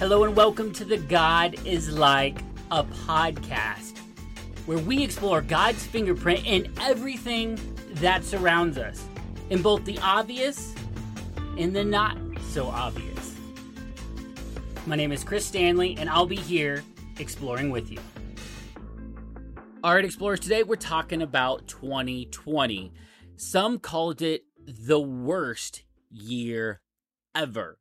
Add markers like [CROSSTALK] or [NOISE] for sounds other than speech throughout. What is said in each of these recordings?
Hello and welcome to the God is Like a podcast, where we explore God's fingerprint in everything that surrounds us, in both the obvious and the not so obvious. My name is Chris Stanley, and I'll be here exploring with you. All right, explorers, today we're talking about 2020. Some called it the worst year ever.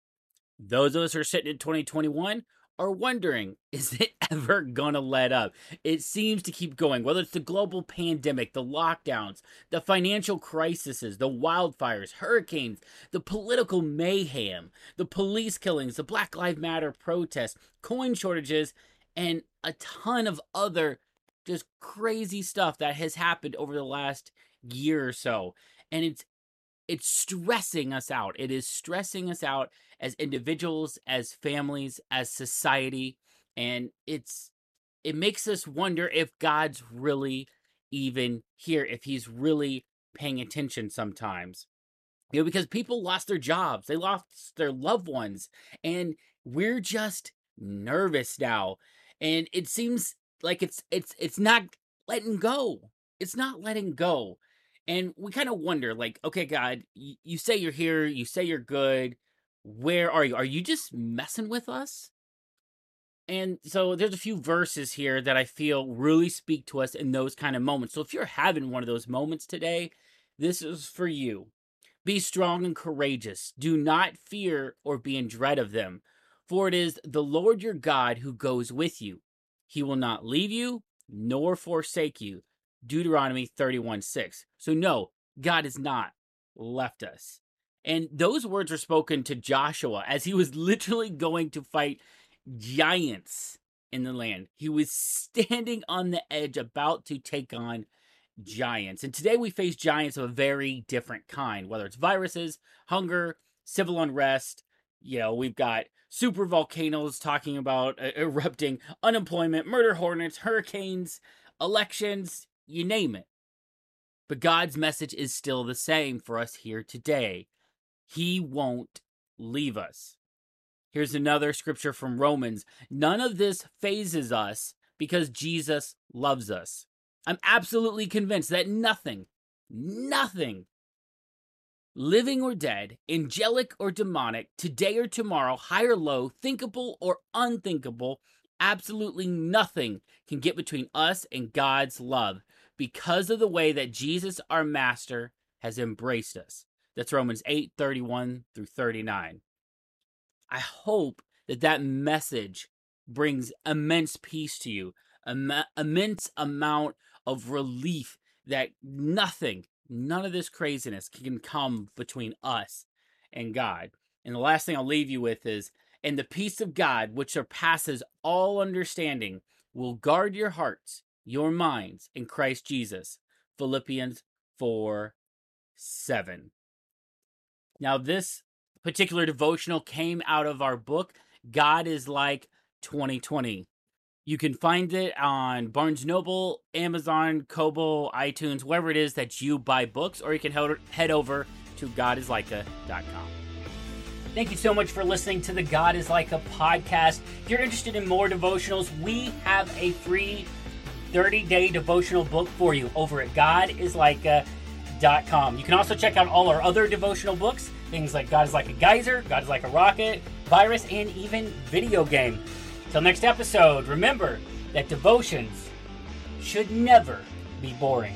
Those of us who are sitting in 2021 are wondering, [LAUGHS] is it ever gonna let up? It seems to keep going, whether it's the global pandemic, the lockdowns, the financial crises, the wildfires, hurricanes, the political mayhem, the police killings, the Black Lives Matter protests, coin shortages, and a ton of other just crazy stuff that has happened over the last year or so. And it's it's stressing us out. It is stressing us out as individuals, as families, as society, and it's it makes us wonder if God's really even here, if he's really paying attention sometimes. You know, because people lost their jobs, they lost their loved ones, and we're just nervous now. And it seems like it's it's it's not letting go. It's not letting go. And we kind of wonder, like, okay, God, you, you say you're here, you say you're good. Where are you? Are you just messing with us? And so there's a few verses here that I feel really speak to us in those kind of moments. So if you're having one of those moments today, this is for you. Be strong and courageous. Do not fear or be in dread of them, for it is the Lord your God who goes with you. He will not leave you nor forsake you. Deuteronomy 31 6. So, no, God has not left us. And those words were spoken to Joshua as he was [LAUGHS] literally going to fight giants in the land. He was standing on the edge about to take on giants. And today we face giants of a very different kind, whether it's viruses, hunger, civil unrest. You know, we've got super volcanoes talking about uh, erupting, unemployment, murder hornets, hurricanes, elections, you name it. But God's message is still the same for us here today. He won't leave us. Here's another scripture from Romans. None of this fazes us because Jesus loves us. I'm absolutely convinced that nothing, nothing, living or dead, angelic or demonic, today or tomorrow, high or low, thinkable or unthinkable, absolutely nothing can get between us and God's love because of the way that Jesus, our master, has embraced us. That's Romans 8 31 through 39. I hope that that message brings immense peace to you, Im- immense amount of relief that nothing, none of this craziness can come between us and God. And the last thing I'll leave you with is, and the peace of God, which surpasses all understanding, will guard your hearts your minds in Christ Jesus. Philippians 4 7. Now, this particular devotional came out of our book, God is Like 2020. You can find it on Barnes Noble, Amazon, Kobo, iTunes, wherever it is that you buy books, or you can head over to godislike.com. Thank you so much for listening to the God is Like a podcast. If you're interested in more devotionals, we have a free 30 day devotional book for you over at godislike.com. You can also check out all our other devotional books, things like God is like a geyser, God is like a rocket, virus, and even video game. Till next episode, remember that devotions should never be boring.